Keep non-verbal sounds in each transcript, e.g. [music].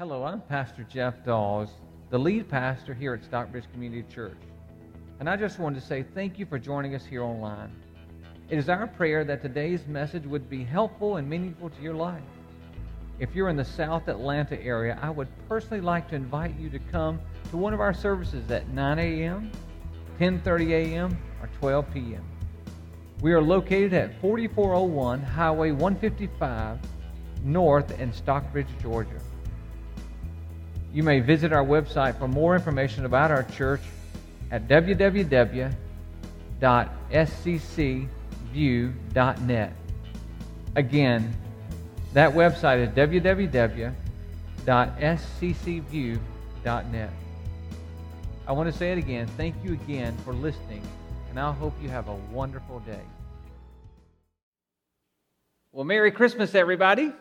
Hello, I'm Pastor Jeff Dawes, the lead pastor here at Stockbridge Community Church. And I just wanted to say thank you for joining us here online. It is our prayer that today's message would be helpful and meaningful to your life. If you're in the South Atlanta area, I would personally like to invite you to come to one of our services at 9 a.m., 10:30 a.m., or 12 p.m. We are located at 4401 Highway 155 North in Stockbridge, Georgia. You may visit our website for more information about our church at www.sccview.net. Again, that website is www.sccview.net. I want to say it again. Thank you again for listening, and I hope you have a wonderful day. Well, Merry Christmas, everybody.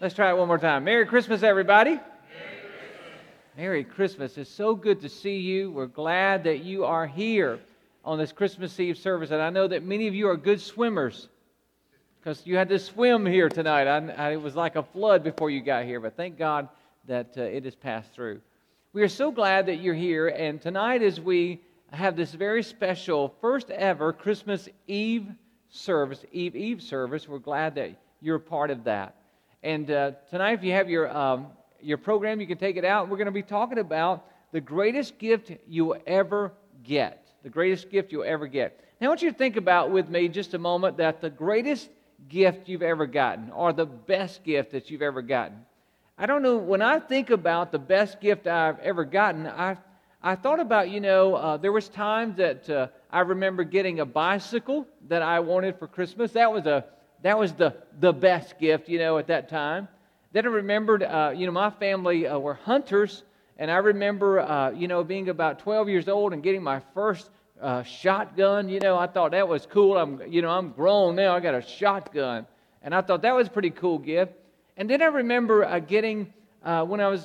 Let's try it one more time. Merry Christmas, everybody. Merry Christmas. It's so good to see you. We're glad that you are here on this Christmas Eve service. And I know that many of you are good swimmers because you had to swim here tonight. I, I, it was like a flood before you got here, but thank God that uh, it has passed through. We are so glad that you're here. And tonight, as we have this very special first ever Christmas Eve service, Eve Eve service, we're glad that you're part of that. And uh, tonight, if you have your um, your program, you can take it out. We're going to be talking about the greatest gift you'll ever get. The greatest gift you'll ever get. Now, I want you to think about with me just a moment that the greatest gift you've ever gotten, or the best gift that you've ever gotten. I don't know, when I think about the best gift I've ever gotten, I, I thought about, you know, uh, there was times that uh, I remember getting a bicycle that I wanted for Christmas. That was, a, that was the, the best gift, you know, at that time. Then I remembered, uh, you know, my family uh, were hunters, and I remember, uh, you know, being about 12 years old and getting my first uh, shotgun. You know, I thought that was cool. I'm, you know, I'm grown now. I got a shotgun, and I thought that was a pretty cool gift. And then I remember uh, getting uh, when I was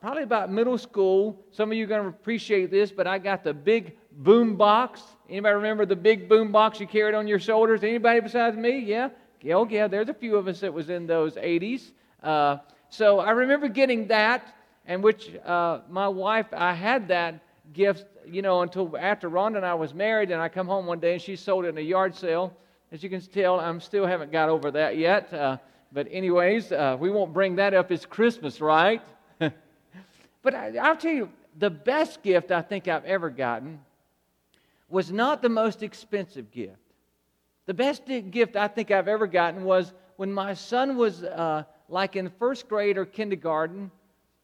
probably about middle school. Some of you are going to appreciate this, but I got the big boom box. Anybody remember the big boom box you carried on your shoulders? Anybody besides me? Yeah. Yeah, oh, yeah, there's a few of us that was in those 80s. Uh, so I remember getting that, and which uh, my wife, I had that gift, you know, until after Rhonda and I was married, and I come home one day and she sold it in a yard sale. As you can tell, I'm still haven't got over that yet. Uh, but anyways, uh, we won't bring that up. It's Christmas, right? [laughs] but I, I'll tell you, the best gift I think I've ever gotten was not the most expensive gift. The best gift I think I've ever gotten was when my son was uh, like in first grade or kindergarten,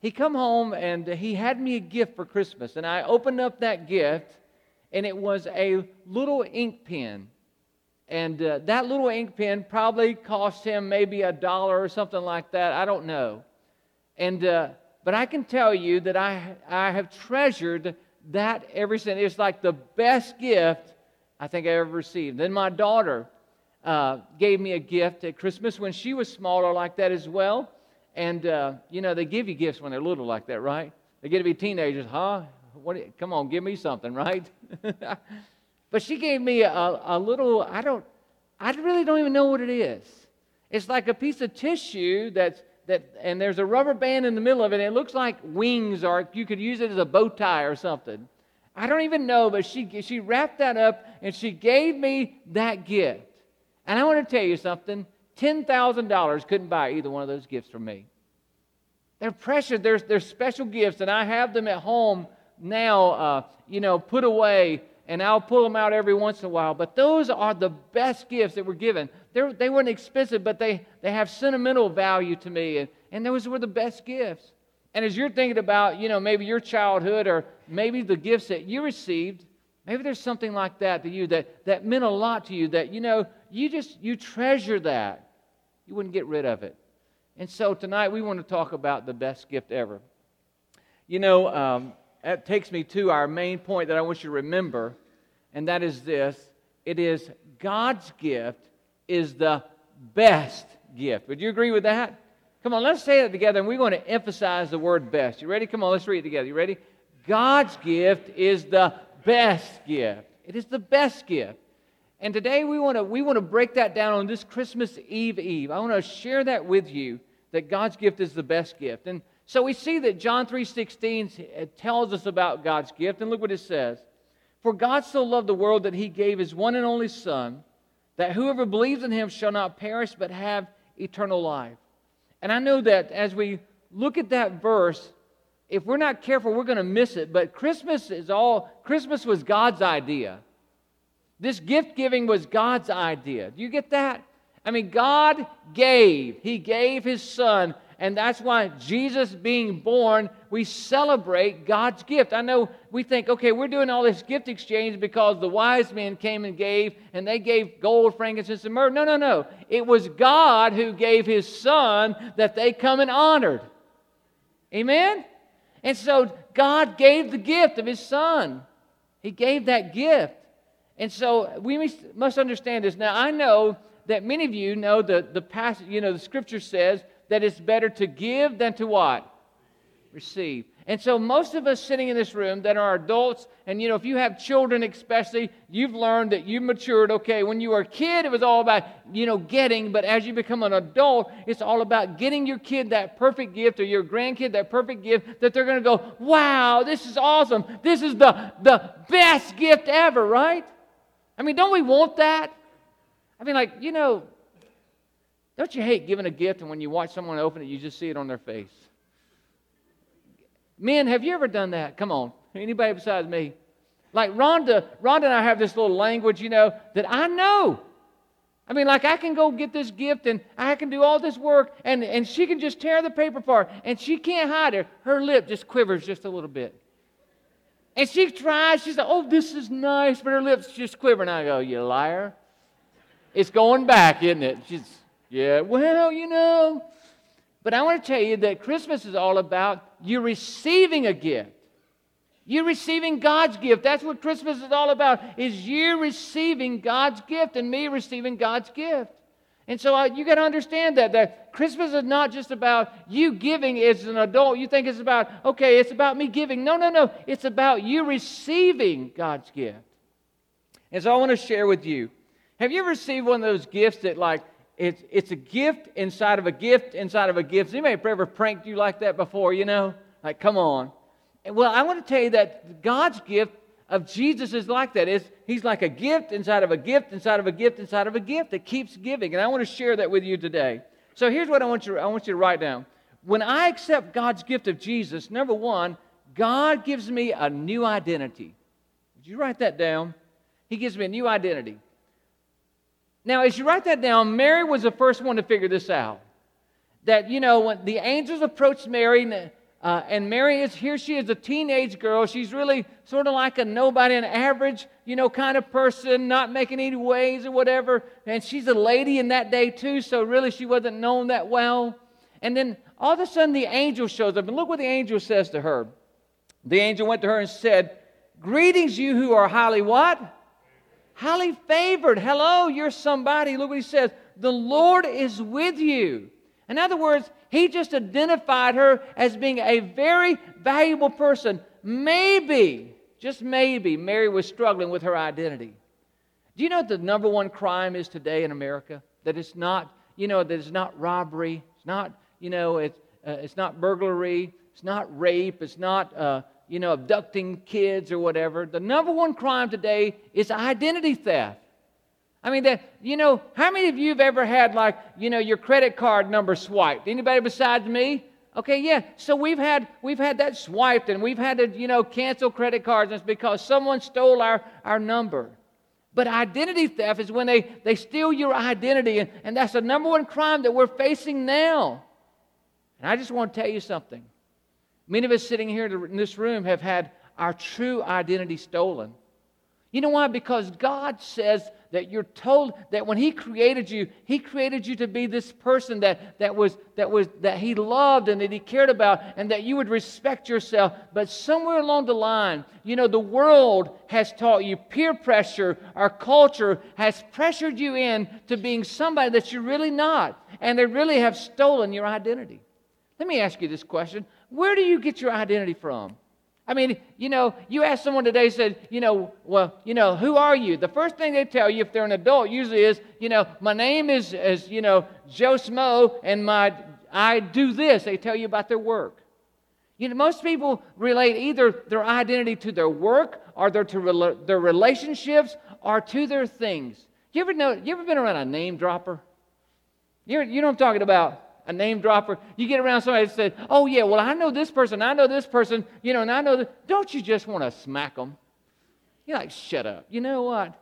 he come home and he had me a gift for Christmas. And I opened up that gift, and it was a little ink pen. And uh, that little ink pen probably cost him maybe a dollar or something like that. I don't know. And uh, but I can tell you that I I have treasured that ever since. It's like the best gift I think I ever received. Then my daughter uh, gave me a gift at Christmas when she was smaller, like that as well. And, uh, you know, they give you gifts when they're little like that, right? They get to be teenagers, huh? What, come on, give me something, right? [laughs] but she gave me a, a little, I don't, I really don't even know what it is. It's like a piece of tissue that's, that, and there's a rubber band in the middle of it, and it looks like wings, or you could use it as a bow tie or something. I don't even know, but she, she wrapped that up and she gave me that gift. And I want to tell you something $10,000 couldn't buy either one of those gifts for me. They're precious, they're, they're special gifts, and I have them at home now, uh, you know, put away, and I'll pull them out every once in a while. But those are the best gifts that were given. They're, they weren't expensive, but they, they have sentimental value to me, and, and those were the best gifts. And as you're thinking about, you know, maybe your childhood or maybe the gifts that you received, maybe there's something like that to you that, that meant a lot to you that, you know, you just you treasure that. You wouldn't get rid of it. And so tonight we want to talk about the best gift ever. You know um, that takes me to our main point that i want you to remember and that is this. It is god's gift is the best gift. Would you agree with that? Come on let's say it together and we're going to emphasize the word best. You ready? Come on let's read it together. You ready? God's gift is the best gift. It is the best gift and today we want to we want to break that down on this Christmas Eve Eve. I want to share that with you that God's gift is the best gift. And so we see that John 3:16 uh, tells us about God's gift and look what it says. For God so loved the world that he gave his one and only son that whoever believes in him shall not perish but have eternal life. And I know that as we look at that verse, if we're not careful, we're going to miss it. But Christmas is all, Christmas was God's idea. This gift giving was God's idea. Do you get that? I mean, God gave. He gave His Son. And that's why Jesus being born, we celebrate God's gift. I know we think, okay, we're doing all this gift exchange because the wise men came and gave, and they gave gold, frankincense, and myrrh. No, no, no. It was God who gave His Son that they come and honored. Amen? And so God gave the gift of His Son. He gave that gift. And so we must understand this. Now, I know that many of you know the, the passage, you know, the scripture says that it's better to give than to what? Receive. And so most of us sitting in this room that are adults, and you know, if you have children especially, you've learned that you've matured. Okay, when you were a kid, it was all about, you know, getting, but as you become an adult, it's all about getting your kid that perfect gift or your grandkid that perfect gift that they're gonna go, wow, this is awesome. This is the, the best gift ever, right? I mean, don't we want that? I mean, like, you know, don't you hate giving a gift and when you watch someone open it, you just see it on their face? Men, have you ever done that? Come on. Anybody besides me? Like Rhonda, Rhonda and I have this little language, you know, that I know. I mean, like I can go get this gift and I can do all this work and, and she can just tear the paper apart and she can't hide it. Her lip just quivers just a little bit. And she tries, she's like, oh, this is nice, but her lips just quiver. And I go, you liar. It's going back, isn't it? She's, yeah, well, you know. But I want to tell you that Christmas is all about you receiving a gift. You're receiving God's gift. That's what Christmas is all about. Is you receiving God's gift and me receiving God's gift. And so uh, you got to understand that that Christmas is not just about you giving as an adult. You think it's about okay, it's about me giving. No, no, no. It's about you receiving God's gift. And so I want to share with you. Have you ever received one of those gifts that like it's, it's a gift inside of a gift inside of a gift. Anybody ever pranked you like that before, you know? Like, come on. Well, I want to tell you that God's gift of Jesus is like that. It's, he's like a gift inside of a gift inside of a gift inside of a gift that keeps giving. And I want to share that with you today. So here's what I want you, I want you to write down. When I accept God's gift of Jesus, number one, God gives me a new identity. Did you write that down? He gives me a new identity. Now, as you write that down, Mary was the first one to figure this out. That, you know, when the angels approached Mary, uh, and Mary is here, she is a teenage girl. She's really sort of like a nobody, an average, you know, kind of person, not making any waves or whatever. And she's a lady in that day, too, so really she wasn't known that well. And then all of a sudden the angel shows up, and look what the angel says to her. The angel went to her and said, Greetings, you who are highly what? highly favored. Hello, you're somebody. Look what he says. The Lord is with you. In other words, he just identified her as being a very valuable person. Maybe, just maybe, Mary was struggling with her identity. Do you know what the number one crime is today in America? That it's not, you know, that it's not robbery. It's not, you know, it's, uh, it's not burglary. It's not rape. It's not uh, you know, abducting kids or whatever. The number one crime today is identity theft. I mean, that, you know, how many of you have ever had, like, you know, your credit card number swiped? Anybody besides me? Okay, yeah. So we've had we've had that swiped, and we've had to, you know, cancel credit cards. And it's because someone stole our, our number. But identity theft is when they, they steal your identity, and, and that's the number one crime that we're facing now. And I just want to tell you something. Many of us sitting here in this room have had our true identity stolen. You know why? Because God says that you're told that when He created you, He created you to be this person that, that, was, that, was, that He loved and that He cared about and that you would respect yourself. But somewhere along the line, you know, the world has taught you peer pressure, our culture has pressured you in to being somebody that you're really not. And they really have stolen your identity. Let me ask you this question where do you get your identity from? I mean, you know, you ask someone today, said, you know, well, you know, who are you? The first thing they tell you if they're an adult usually is, you know, my name is, is you know, Joe Smo, and my I do this, they tell you about their work. You know, most people relate either their identity to their work or their, to their relationships or to their things. You ever know, you ever been around a name dropper? You, you know what I'm talking about? A name dropper. You get around somebody that says, oh, yeah, well, I know this person, I know this person, you know, and I know that. Don't you just want to smack them? You're like, shut up. You know what?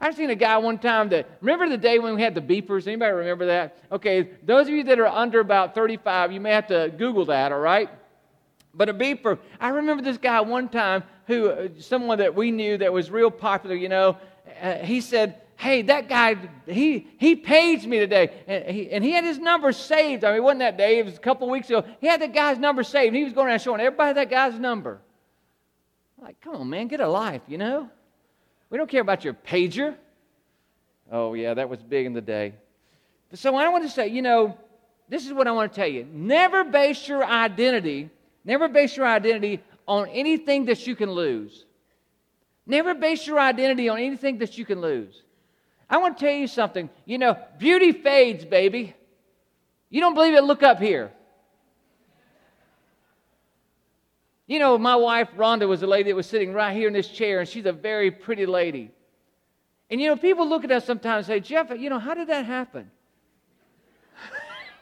I've seen a guy one time that, remember the day when we had the beepers? Anybody remember that? Okay, those of you that are under about 35, you may have to Google that, all right? But a beeper, I remember this guy one time who, uh, someone that we knew that was real popular, you know, uh, he said, hey, that guy, he, he paged me today. And he, and he had his number saved. I mean, it wasn't that day, it was a couple weeks ago. He had that guy's number saved. He was going around showing everybody that guy's number. I'm like, come on, man, get a life, you know? We don't care about your pager. Oh, yeah, that was big in the day. So I want to say, you know, this is what I want to tell you. Never base your identity, never base your identity on anything that you can lose. Never base your identity on anything that you can lose. I want to tell you something. You know, beauty fades, baby. You don't believe it? Look up here. You know, my wife, Rhonda, was a lady that was sitting right here in this chair, and she's a very pretty lady. And, you know, people look at us sometimes and say, Jeff, you know, how did that happen?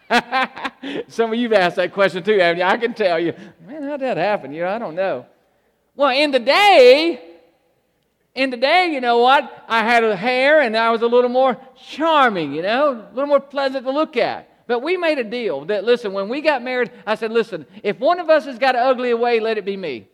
[laughs] Some of you have asked that question too, haven't you? I can tell you, man, how did that happen? You know, I don't know. Well, in the day, in today, you know what? I had a hair and I was a little more charming, you know, a little more pleasant to look at. But we made a deal that, listen, when we got married, I said, listen, if one of us has got an ugly way, let it be me.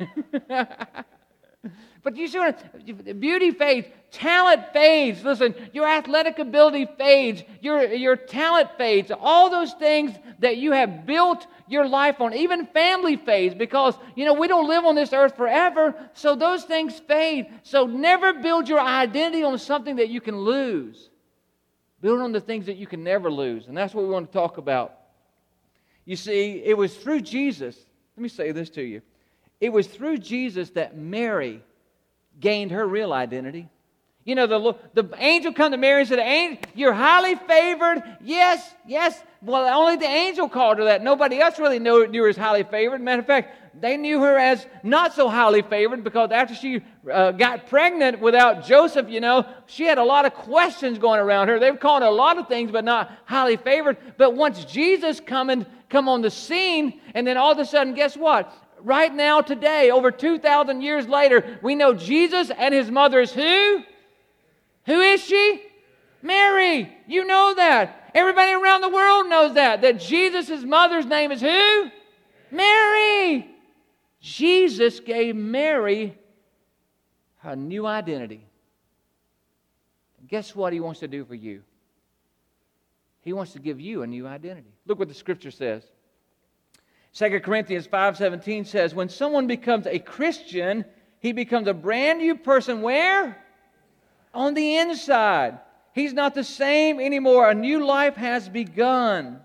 [laughs] but you see what beauty fades, talent fades. Listen, your athletic ability fades, your, your talent fades. All those things that you have built your life on, even family fades, because you know we don't live on this earth forever, so those things fade. So never build your identity on something that you can lose. Build on the things that you can never lose. And that's what we want to talk about. You see, it was through Jesus. Let me say this to you. It was through Jesus that Mary gained her real identity. You know, the, the angel come to Mary and said, You're highly favored. Yes, yes. Well, only the angel called her that. Nobody else really knew, knew her as highly favored. Matter of fact, they knew her as not so highly favored because after she uh, got pregnant without Joseph, you know, she had a lot of questions going around her. They were calling her a lot of things, but not highly favored. But once Jesus come, and, come on the scene, and then all of a sudden, guess what? Right now, today, over 2,000 years later, we know Jesus and his mother is who? Who is she? Mary. You know that. Everybody around the world knows that. That Jesus' mother's name is who? Mary. Jesus gave Mary her new identity. Guess what he wants to do for you? He wants to give you a new identity. Look what the scripture says. 2 Corinthians 5:17 says, "When someone becomes a Christian, he becomes a brand new person where? On the inside. He's not the same anymore. A new life has begun.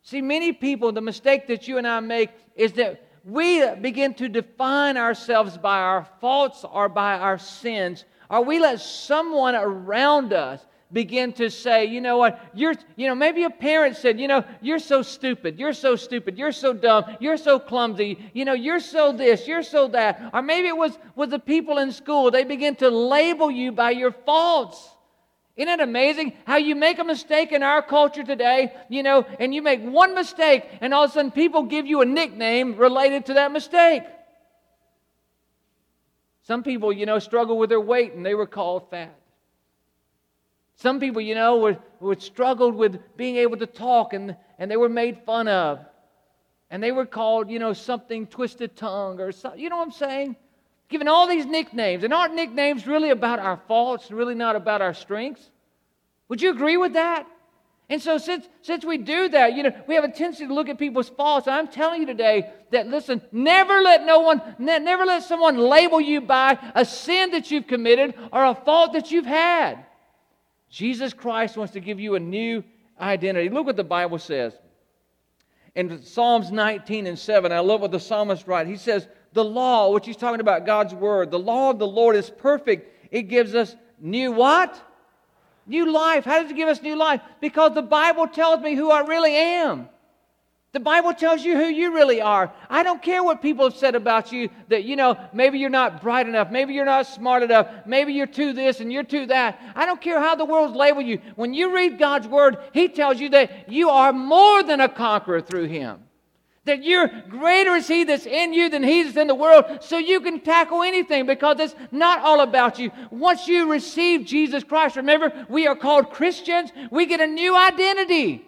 See, many people, the mistake that you and I make is that we begin to define ourselves by our faults or by our sins, or we let someone around us begin to say, you know what, you're, you know, maybe a parent said, you know, you're so stupid, you're so stupid, you're so dumb, you're so clumsy, you know, you're so this, you're so that. Or maybe it was with the people in school, they begin to label you by your faults. Isn't it amazing how you make a mistake in our culture today, you know, and you make one mistake, and all of a sudden people give you a nickname related to that mistake? Some people, you know, struggle with their weight and they were called fat. Some people, you know, were, were struggled with being able to talk and, and they were made fun of. And they were called, you know, something twisted tongue or something. You know what I'm saying? Given all these nicknames. And aren't nicknames really about our faults, really not about our strengths? Would you agree with that? And so, since, since we do that, you know, we have a tendency to look at people's faults. I'm telling you today that, listen, never let no one, ne- never let someone label you by a sin that you've committed or a fault that you've had. Jesus Christ wants to give you a new identity. Look what the Bible says. In Psalms 19 and 7, I love what the psalmist writes. He says, the law, which he's talking about God's word, the law of the Lord is perfect. It gives us new what? New life. How does it give us new life? Because the Bible tells me who I really am. The Bible tells you who you really are. I don't care what people have said about you that, you know, maybe you're not bright enough, maybe you're not smart enough, maybe you're too this and you're too that. I don't care how the world's labeled you. When you read God's Word, He tells you that you are more than a conqueror through Him. That you're greater is He that's in you than He that's in the world, so you can tackle anything because it's not all about you. Once you receive Jesus Christ, remember, we are called Christians, we get a new identity.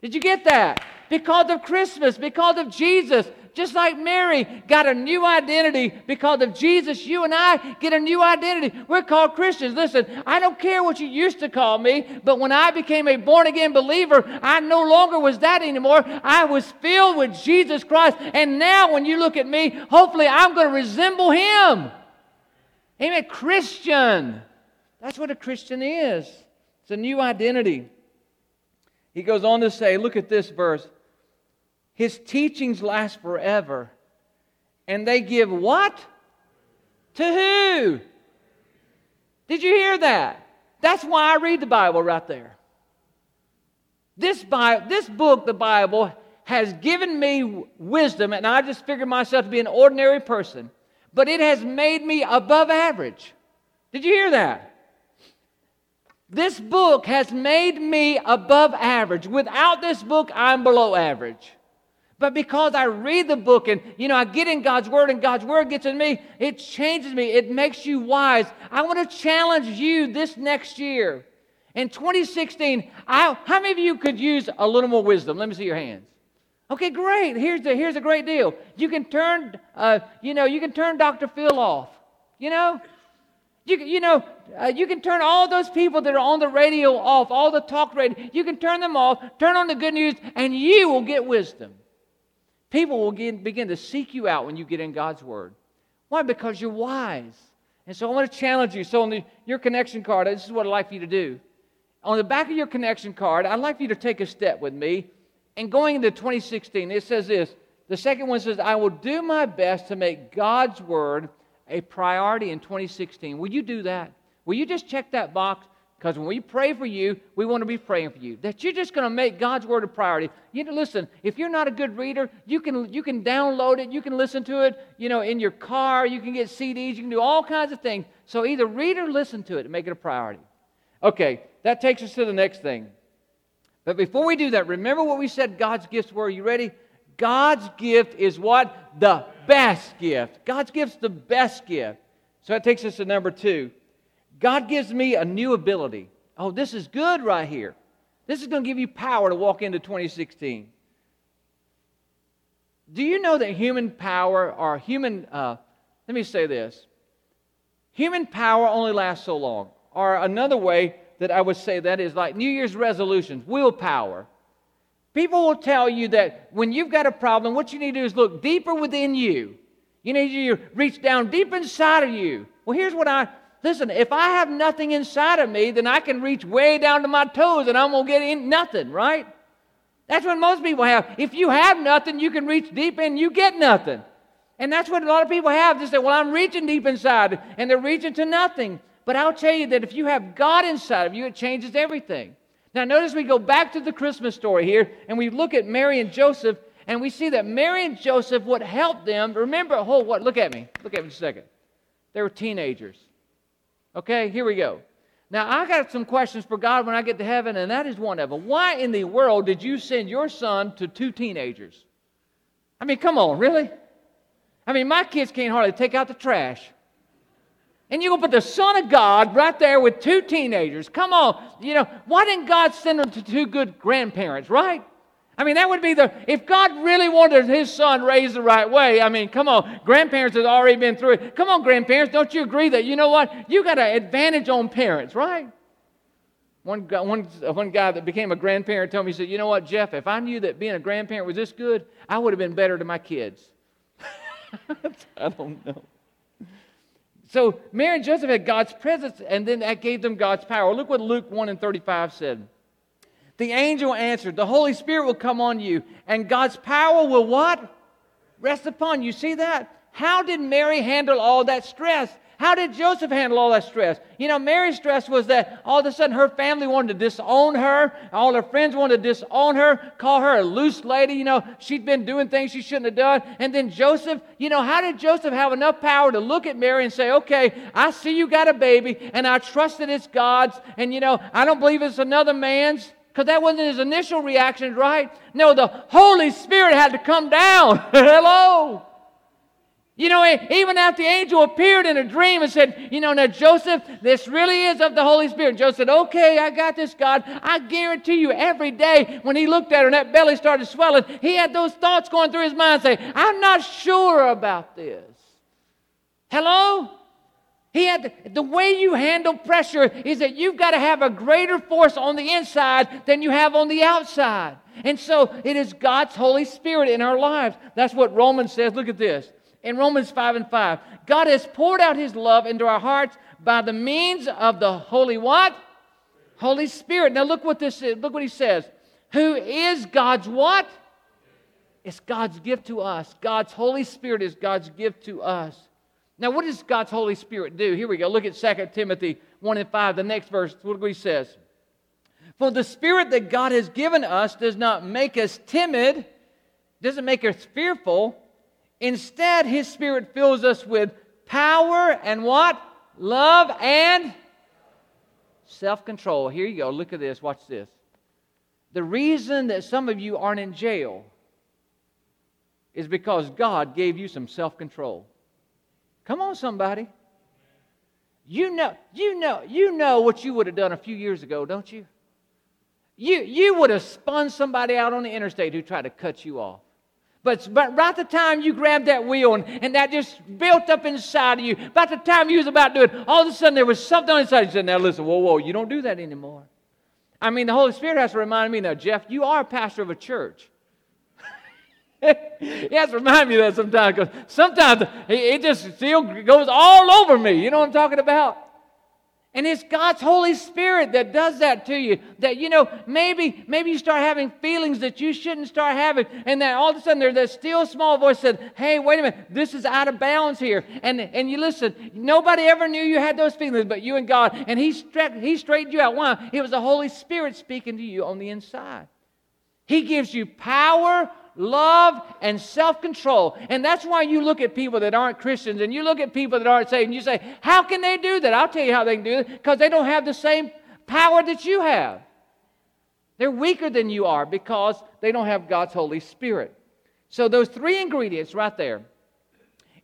Did you get that? because of Christmas, because of Jesus. Just like Mary got a new identity because of Jesus, you and I get a new identity. We're called Christians. Listen, I don't care what you used to call me, but when I became a born again believer, I no longer was that anymore. I was filled with Jesus Christ. And now when you look at me, hopefully I'm going to resemble him. Amen. Christian. That's what a Christian is. It's a new identity. He goes on to say, look at this verse. His teachings last forever. And they give what? To who? Did you hear that? That's why I read the Bible right there. This, Bible, this book, the Bible, has given me wisdom, and I just figured myself to be an ordinary person, but it has made me above average. Did you hear that? This book has made me above average. Without this book, I'm below average. But because I read the book and, you know, I get in God's Word and God's Word gets in me, it changes me. It makes you wise. I want to challenge you this next year. In 2016, I, how many of you could use a little more wisdom? Let me see your hands. Okay, great. Here's, the, here's a great deal. You can turn, uh, you know, you can turn Dr. Phil off. You know, you, you know, uh, you can turn all those people that are on the radio off, all the talk radio. You can turn them off, turn on the good news, and you will get wisdom. People will begin to seek you out when you get in God's Word. Why? Because you're wise. And so I want to challenge you. So on the, your connection card, this is what I'd like for you to do. On the back of your connection card, I'd like for you to take a step with me. And going into 2016, it says this. The second one says, I will do my best to make God's Word a priority in 2016. Will you do that? Will you just check that box? Because when we pray for you, we want to be praying for you. That you're just going to make God's word a priority. You know, listen, if you're not a good reader, you can you can download it, you can listen to it, you know, in your car, you can get CDs, you can do all kinds of things. So either read or listen to it and make it a priority. Okay, that takes us to the next thing. But before we do that, remember what we said God's gifts were. Are you ready? God's gift is what? The best gift. God's gift's the best gift. So that takes us to number two. God gives me a new ability. Oh, this is good right here. This is going to give you power to walk into 2016. Do you know that human power or human, uh, let me say this human power only lasts so long. Or another way that I would say that is like New Year's resolutions, willpower. People will tell you that when you've got a problem, what you need to do is look deeper within you. You need to reach down deep inside of you. Well, here's what I Listen, if I have nothing inside of me, then I can reach way down to my toes and I'm going to get in nothing, right? That's what most people have. If you have nothing, you can reach deep in, you get nothing. And that's what a lot of people have. They say, Well, I'm reaching deep inside, and they're reaching to nothing. But I'll tell you that if you have God inside of you, it changes everything. Now, notice we go back to the Christmas story here, and we look at Mary and Joseph, and we see that Mary and Joseph, what helped them, remember, oh, what? Look at me. Look at me a second. They were teenagers. Okay, here we go. Now, I got some questions for God when I get to heaven, and that is one of them. Why in the world did you send your son to two teenagers? I mean, come on, really? I mean, my kids can't hardly take out the trash. And you're going to put the Son of God right there with two teenagers. Come on. You know, why didn't God send them to two good grandparents, right? I mean, that would be the, if God really wanted his son raised the right way, I mean, come on, grandparents have already been through it. Come on, grandparents, don't you agree that, you know what, you got an advantage on parents, right? One, one, one guy that became a grandparent told me, he said, you know what, Jeff, if I knew that being a grandparent was this good, I would have been better to my kids. [laughs] I don't know. So Mary and Joseph had God's presence, and then that gave them God's power. Look what Luke 1 and 35 said. The angel answered, The Holy Spirit will come on you, and God's power will what? Rest upon you. See that? How did Mary handle all that stress? How did Joseph handle all that stress? You know, Mary's stress was that all of a sudden her family wanted to disown her. All her friends wanted to disown her, call her a loose lady. You know, she'd been doing things she shouldn't have done. And then Joseph, you know, how did Joseph have enough power to look at Mary and say, okay, I see you got a baby and I trust that it's God's. And, you know, I don't believe it's another man's because that wasn't his initial reaction, right? No, the Holy Spirit had to come down. [laughs] Hello. You know, even after the angel appeared in a dream and said, You know, now Joseph, this really is of the Holy Spirit. Joseph said, Okay, I got this, God. I guarantee you, every day when he looked at her and that belly started swelling, he had those thoughts going through his mind saying, I'm not sure about this. Hello? He had to, the way you handle pressure is that you've got to have a greater force on the inside than you have on the outside. And so it is God's Holy Spirit in our lives. That's what Romans says. Look at this. In Romans 5 and 5, God has poured out his love into our hearts by the means of the Holy what? Holy Spirit. Now look what this is. Look what he says. Who is God's what? It's God's gift to us. God's Holy Spirit is God's gift to us. Now, what does God's Holy Spirit do? Here we go. Look at 2 Timothy 1 and 5, the next verse. Look what he says. For the Spirit that God has given us does not make us timid, doesn't make us fearful. Instead, His Spirit fills us with power and what? Love and self control. Here you go. Look at this. Watch this. The reason that some of you aren't in jail is because God gave you some self control. Come on, somebody. You know, you know, you know what you would have done a few years ago, don't you? You, you would have spun somebody out on the interstate who tried to cut you off. But, but right the time you grabbed that wheel and, and that just built up inside of you, about the time you was about to do it, all of a sudden there was something inside you said, now listen, whoa, whoa, you don't do that anymore. I mean, the Holy Spirit has to remind me now, Jeff, you are a pastor of a church. [laughs] he has to remind me of that sometimes because sometimes it just still goes all over me. You know what I'm talking about? And it's God's Holy Spirit that does that to you. That, you know, maybe, maybe you start having feelings that you shouldn't start having. And then all of a sudden there's that still small voice said, hey, wait a minute, this is out of bounds here. And, and you listen, nobody ever knew you had those feelings but you and God. And he, stra- he straightened you out. Why? It was the Holy Spirit speaking to you on the inside. He gives you power love, and self control. And that's why you look at people that aren't Christians and you look at people that aren't saved and you say, How can they do that? I'll tell you how they can do it because they don't have the same power that you have. They're weaker than you are because they don't have God's Holy Spirit. So, those three ingredients right there.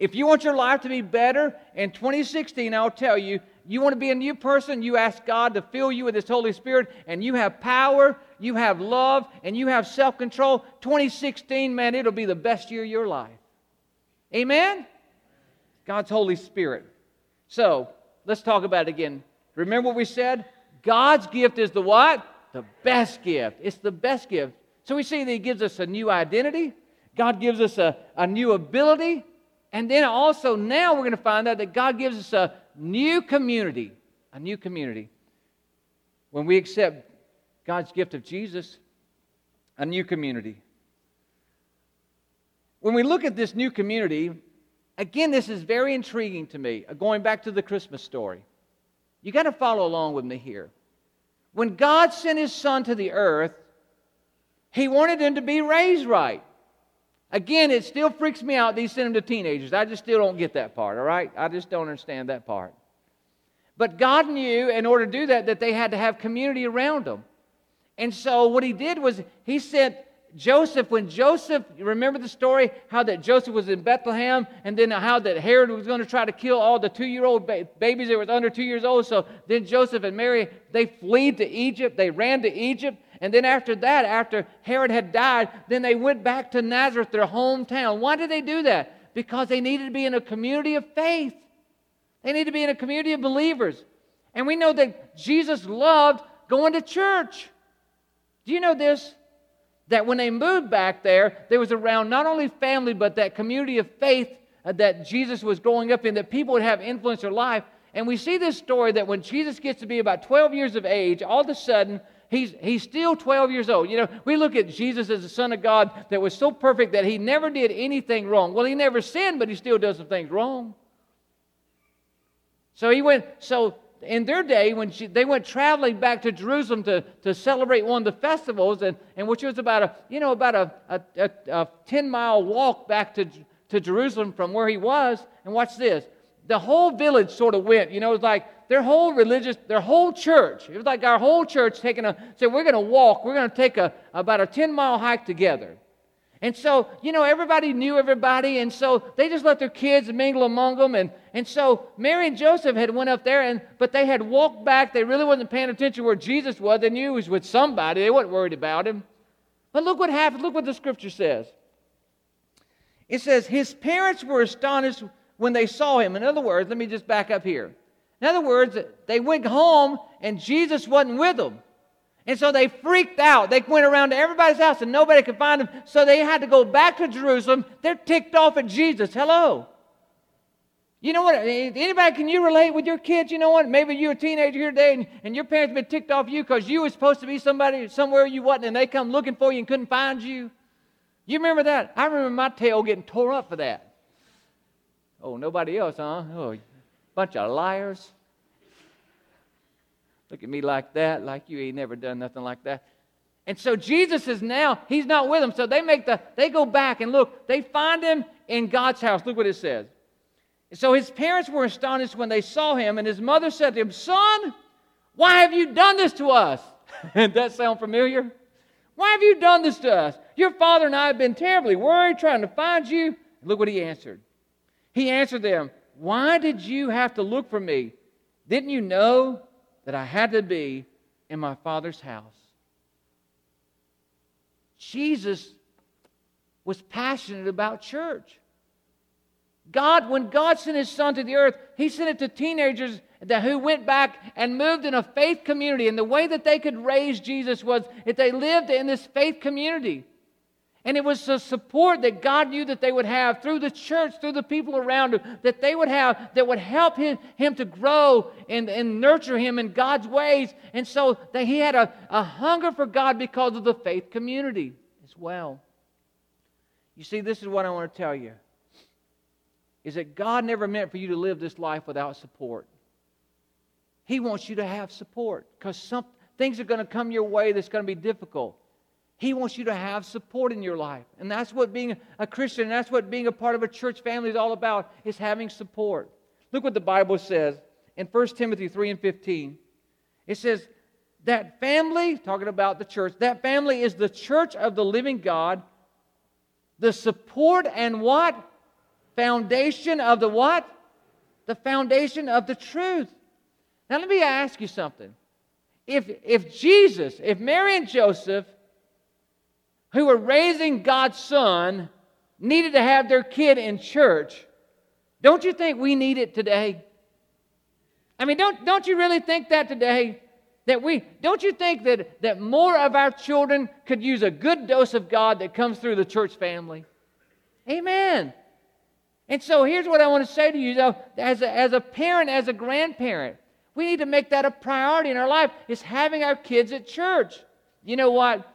If you want your life to be better in 2016, I'll tell you, you want to be a new person, you ask God to fill you with His Holy Spirit, and you have power, you have love, and you have self control. 2016, man, it'll be the best year of your life. Amen? God's Holy Spirit. So, let's talk about it again. Remember what we said? God's gift is the what? The best gift. It's the best gift. So we see that He gives us a new identity, God gives us a, a new ability, and then also now we're going to find out that God gives us a new community. A new community. When we accept God's gift of Jesus, a new community. When we look at this new community, again, this is very intriguing to me. Uh, going back to the Christmas story, you got to follow along with me here. When God sent his son to the earth, he wanted him to be raised right. Again, it still freaks me out. These send them to teenagers. I just still don't get that part, all right? I just don't understand that part. But God knew in order to do that that they had to have community around them. And so what he did was he sent Joseph, when Joseph, remember the story, how that Joseph was in Bethlehem, and then how that Herod was going to try to kill all the two year old ba- babies that were under two years old. So then Joseph and Mary, they fled to Egypt. They ran to Egypt. And then after that, after Herod had died, then they went back to Nazareth, their hometown. Why did they do that? Because they needed to be in a community of faith. They needed to be in a community of believers. And we know that Jesus loved going to church. Do you know this? That when they moved back there, there was around not only family, but that community of faith uh, that Jesus was growing up in, that people would have influence their life. And we see this story that when Jesus gets to be about 12 years of age, all of a sudden, He's, he's still 12 years old. You know, we look at Jesus as the Son of God that was so perfect that he never did anything wrong. Well, he never sinned, but he still does some things wrong. So he went, so in their day, when she, they went traveling back to Jerusalem to, to celebrate one of the festivals, and, and which was about a, you know, about a, a, a, a 10 mile walk back to, to Jerusalem from where he was. And watch this. The whole village sort of went, you know, it was like their whole religious, their whole church. It was like our whole church taking a, said, we're going to walk, we're going to take a, about a 10 mile hike together. And so, you know, everybody knew everybody, and so they just let their kids mingle among them. And, and so Mary and Joseph had went up there, and but they had walked back. They really wasn't paying attention where Jesus was. They knew he was with somebody. They weren't worried about him. But look what happened. Look what the scripture says. It says, His parents were astonished when they saw him. In other words, let me just back up here. In other words, they went home and Jesus wasn't with them. And so they freaked out. They went around to everybody's house and nobody could find him. So they had to go back to Jerusalem. They're ticked off at Jesus. Hello. You know what? Anybody, can you relate with your kids? You know what? Maybe you're a teenager here today and, and your parents been ticked off you because you were supposed to be somebody somewhere you wasn't and they come looking for you and couldn't find you. You remember that? I remember my tail getting tore up for that. Oh, nobody else, huh? Oh, bunch of liars. Look at me like that, like you ain't never done nothing like that. And so Jesus is now, he's not with them. So they make the, they go back and look, they find him in God's house. Look what it says. So his parents were astonished when they saw him, and his mother said to him, Son, why have you done this to us? [laughs] Does that sound familiar? Why have you done this to us? Your father and I have been terribly worried trying to find you. Look what he answered. He answered them, Why did you have to look for me? Didn't you know that I had to be in my Father's house. Jesus was passionate about church. God, when God sent his son to the earth, he sent it to teenagers that, who went back and moved in a faith community. And the way that they could raise Jesus was if they lived in this faith community. And it was the support that God knew that they would have through the church, through the people around him, that they would have that would help him, him to grow and, and nurture him in God's ways. And so that he had a, a hunger for God because of the faith community as well. You see, this is what I want to tell you is that God never meant for you to live this life without support. He wants you to have support because some things are going to come your way that's going to be difficult. He wants you to have support in your life. And that's what being a Christian, that's what being a part of a church family is all about, is having support. Look what the Bible says in 1 Timothy 3 and 15. It says, that family, talking about the church, that family is the church of the living God, the support and what? Foundation of the what? The foundation of the truth. Now let me ask you something. If, if Jesus, if Mary and Joseph who were raising God's son needed to have their kid in church, don't you think we need it today? I mean, don't, don't you really think that today? That we don't you think that, that more of our children could use a good dose of God that comes through the church family? Amen. And so here's what I want to say to you though, as a, as a parent, as a grandparent, we need to make that a priority in our life, is having our kids at church. You know what?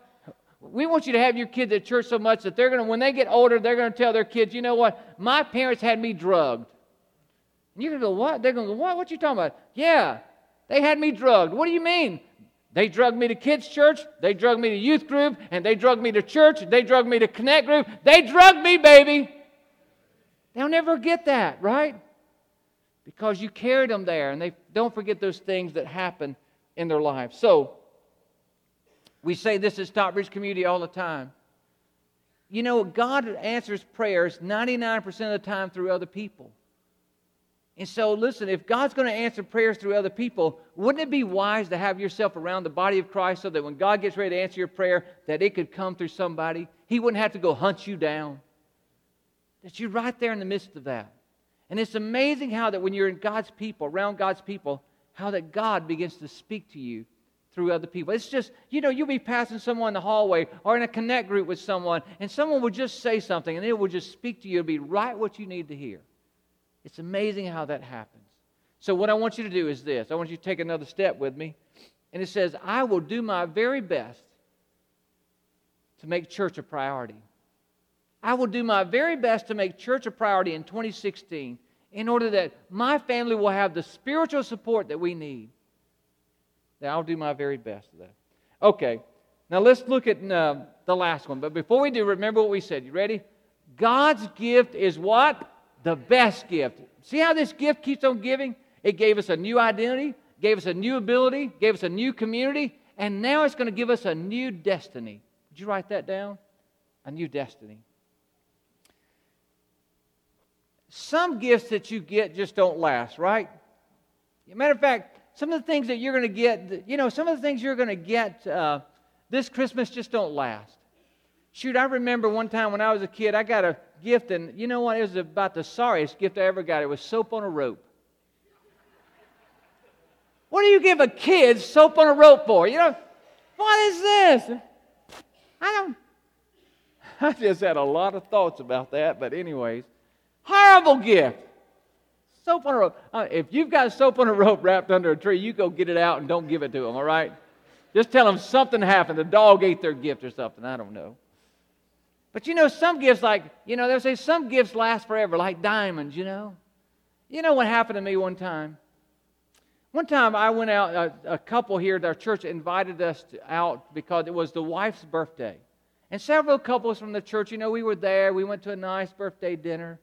We want you to have your kids at church so much that they're going to, when they get older, they're going to tell their kids, you know what? My parents had me drugged. And you're going to go, what? They're going to go, what? What you talking about? Yeah, they had me drugged. What do you mean? They drugged me to kids' church, they drugged me to youth group, and they drugged me to church, they drugged me to connect group. They drugged me, baby. They'll never get that, right? Because you carried them there, and they don't forget those things that happen in their lives. So, we say this is Stockbridge Community all the time. You know, God answers prayers 99% of the time through other people. And so, listen, if God's going to answer prayers through other people, wouldn't it be wise to have yourself around the body of Christ so that when God gets ready to answer your prayer, that it could come through somebody? He wouldn't have to go hunt you down. That you're right there in the midst of that. And it's amazing how that when you're in God's people, around God's people, how that God begins to speak to you through other people. It's just, you know, you'll be passing someone in the hallway or in a connect group with someone, and someone will just say something and it will just speak to you. It'll be right what you need to hear. It's amazing how that happens. So, what I want you to do is this I want you to take another step with me. And it says, I will do my very best to make church a priority. I will do my very best to make church a priority in 2016 in order that my family will have the spiritual support that we need. I'll do my very best of that. Okay, now let's look at uh, the last one. But before we do, remember what we said. You ready? God's gift is what? The best gift. See how this gift keeps on giving? It gave us a new identity, gave us a new ability, gave us a new community, and now it's going to give us a new destiny. Did you write that down? A new destiny. Some gifts that you get just don't last, right? Matter of fact, some of the things that you're going to get, you know, some of the things you're going to get uh, this Christmas just don't last. Shoot, I remember one time when I was a kid, I got a gift, and you know what? It was about the sorriest gift I ever got. It was soap on a rope. What do you give a kid soap on a rope for? You know, what is this? I don't. [laughs] I just had a lot of thoughts about that, but anyways, horrible gift. Soap on a rope. Uh, if you've got soap on a rope wrapped under a tree, you go get it out and don't give it to them. All right? Just tell them something happened. The dog ate their gift or something. I don't know. But you know, some gifts, like, you know, they'll say some gifts last forever, like diamonds, you know. You know what happened to me one time? One time I went out, a, a couple here at our church invited us to, out because it was the wife's birthday. And several couples from the church, you know, we were there. We went to a nice birthday dinner.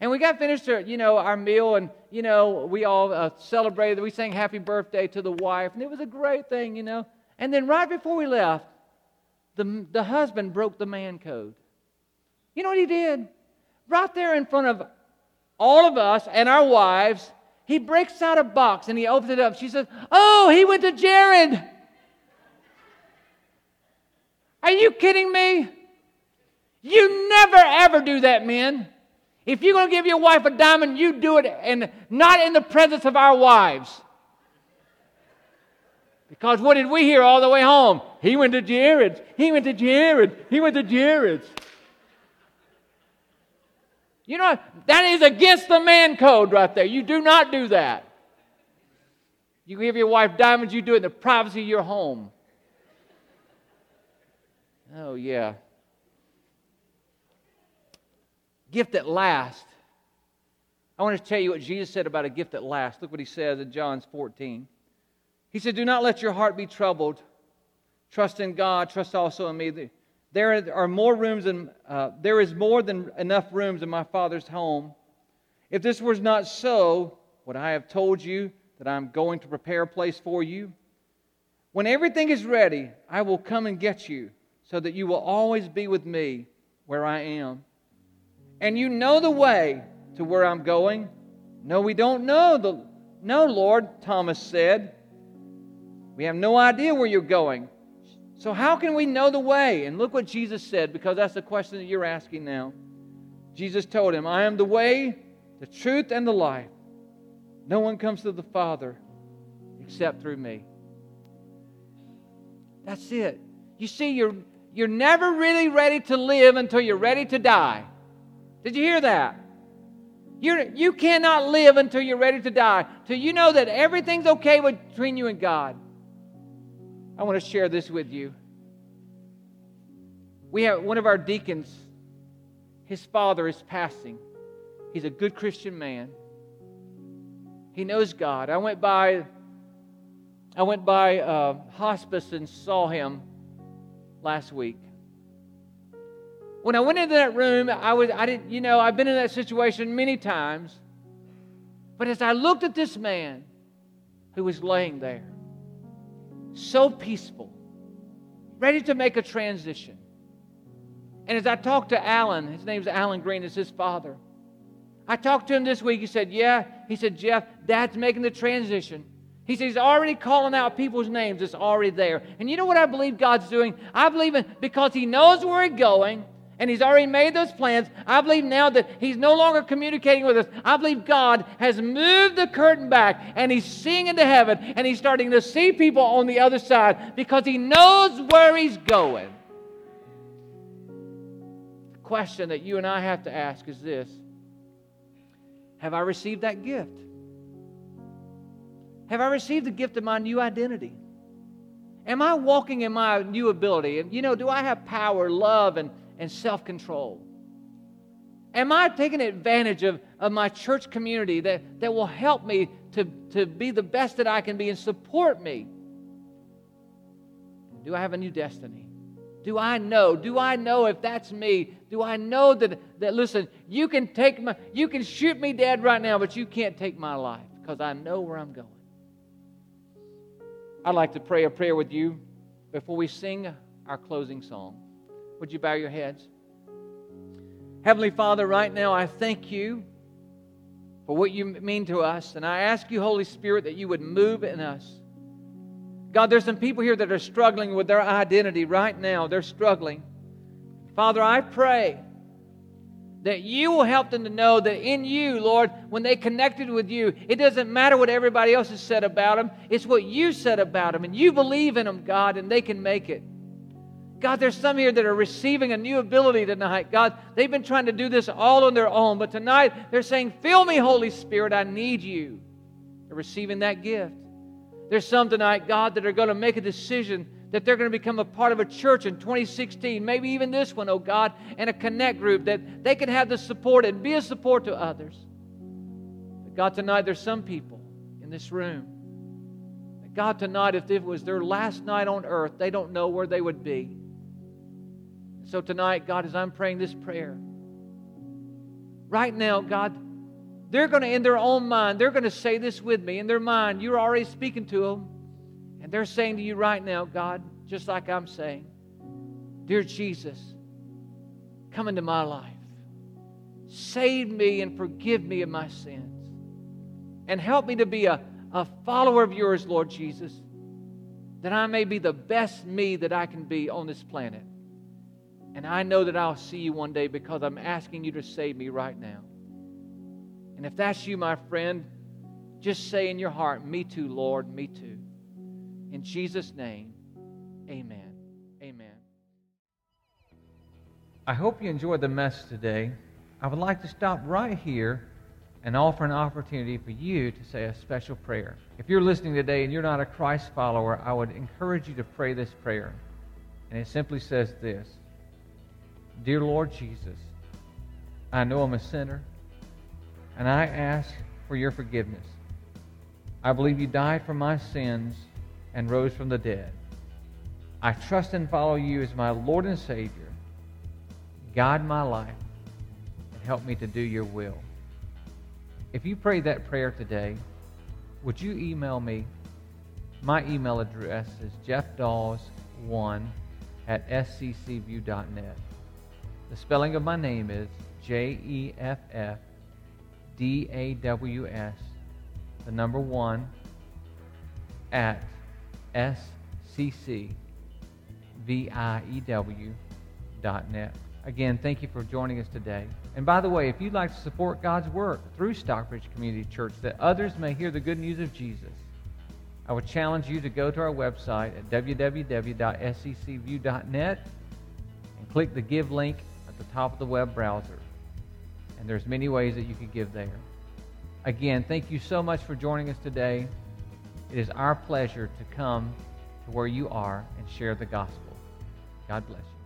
And we got finished, you know, our meal, and, you know, we all uh, celebrated. We sang happy birthday to the wife, and it was a great thing, you know. And then right before we left, the, the husband broke the man code. You know what he did? Right there in front of all of us and our wives, he breaks out a box and he opens it up. She says, Oh, he went to Jared. Are you kidding me? You never ever do that, men. If you're going to give your wife a diamond, you do it and not in the presence of our wives. Because what did we hear all the way home? He went to Jared's. He went to Jared's. He went to Jared's. You know, that is against the man code right there. You do not do that. You give your wife diamonds, you do it in the privacy of your home. Oh, yeah. Gift that lasts. I want to tell you what Jesus said about a gift that lasts. Look what he says in John 14. He said, Do not let your heart be troubled. Trust in God, trust also in me. There are more rooms than, uh, there is more than enough rooms in my Father's home. If this was not so, would I have told you that I'm going to prepare a place for you? When everything is ready, I will come and get you, so that you will always be with me where I am. And you know the way to where I'm going. No, we don't know the No, Lord, Thomas said. We have no idea where you're going. So, how can we know the way? And look what Jesus said, because that's the question that you're asking now. Jesus told him, I am the way, the truth, and the life. No one comes to the Father except through me. That's it. You see, you're, you're never really ready to live until you're ready to die. Did you hear that? You're, you cannot live until you're ready to die, till you know that everything's okay between you and God. I want to share this with you. We have one of our deacons, his father is passing. He's a good Christian man. He knows God. I went by I went by uh, hospice and saw him last week. When I went into that room, I was I didn't you know I've been in that situation many times. But as I looked at this man who was laying there, so peaceful, ready to make a transition. And as I talked to Alan, his name's Alan Green, is his father. I talked to him this week. He said, Yeah. He said, Jeff, Dad's making the transition. He said he's already calling out people's names. It's already there. And you know what I believe God's doing? I believe in, because He knows where He's going and He's already made those plans. I believe now that He's no longer communicating with us. I believe God has moved the curtain back and He's seeing into heaven and He's starting to see people on the other side because He knows where He's going. The question that you and I have to ask is this Have I received that gift? Have I received the gift of my new identity? Am I walking in my new ability? And you know, do I have power, love, and and self control? Am I taking advantage of, of my church community that, that will help me to, to be the best that I can be and support me? Do I have a new destiny? Do I know? Do I know if that's me? Do I know that, that listen, you can take my, you can shoot me dead right now, but you can't take my life because I know where I'm going. I'd like to pray a prayer with you before we sing our closing song. Would you bow your heads? Heavenly Father, right now I thank you for what you mean to us, and I ask you, Holy Spirit, that you would move in us. God, there's some people here that are struggling with their identity right now. They're struggling. Father, I pray that you will help them to know that in you, Lord, when they connected with you, it doesn't matter what everybody else has said about them. It's what you said about them, and you believe in them, God, and they can make it. God, there's some here that are receiving a new ability tonight. God, they've been trying to do this all on their own, but tonight they're saying, Fill me, Holy Spirit, I need you. They're receiving that gift. There's some tonight, God, that are going to make a decision that they're going to become a part of a church in 2016, maybe even this one, oh God, and a connect group that they can have the support and be a support to others. But God, tonight there's some people in this room. That God, tonight, if it was their last night on earth, they don't know where they would be. So tonight, God, as I'm praying this prayer, right now, God, they're going to, in their own mind, they're going to say this with me. In their mind, you're already speaking to them. And they're saying to you right now, God, just like I'm saying, Dear Jesus, come into my life. Save me and forgive me of my sins. And help me to be a, a follower of yours, Lord Jesus, that I may be the best me that I can be on this planet. And I know that I'll see you one day because I'm asking you to save me right now. And if that's you, my friend, just say in your heart, Me too, Lord, me too. In Jesus' name, amen. Amen. I hope you enjoyed the message today. I would like to stop right here and offer an opportunity for you to say a special prayer. If you're listening today and you're not a Christ follower, I would encourage you to pray this prayer. And it simply says this Dear Lord Jesus, I know I'm a sinner and I ask for your forgiveness. I believe you died for my sins and rose from the dead. I trust and follow you as my Lord and Savior. Guide my life and help me to do your will. If you prayed that prayer today, would you email me? My email address is jeffdawes1 at sccview.net. The spelling of my name is J E F F D A W S, the number one, at S C C V I E W dot net. Again, thank you for joining us today. And by the way, if you'd like to support God's work through Stockbridge Community Church that others may hear the good news of Jesus, I would challenge you to go to our website at www.sccview.net and click the Give link the top of the web browser and there's many ways that you could give there. Again, thank you so much for joining us today. It is our pleasure to come to where you are and share the gospel. God bless you.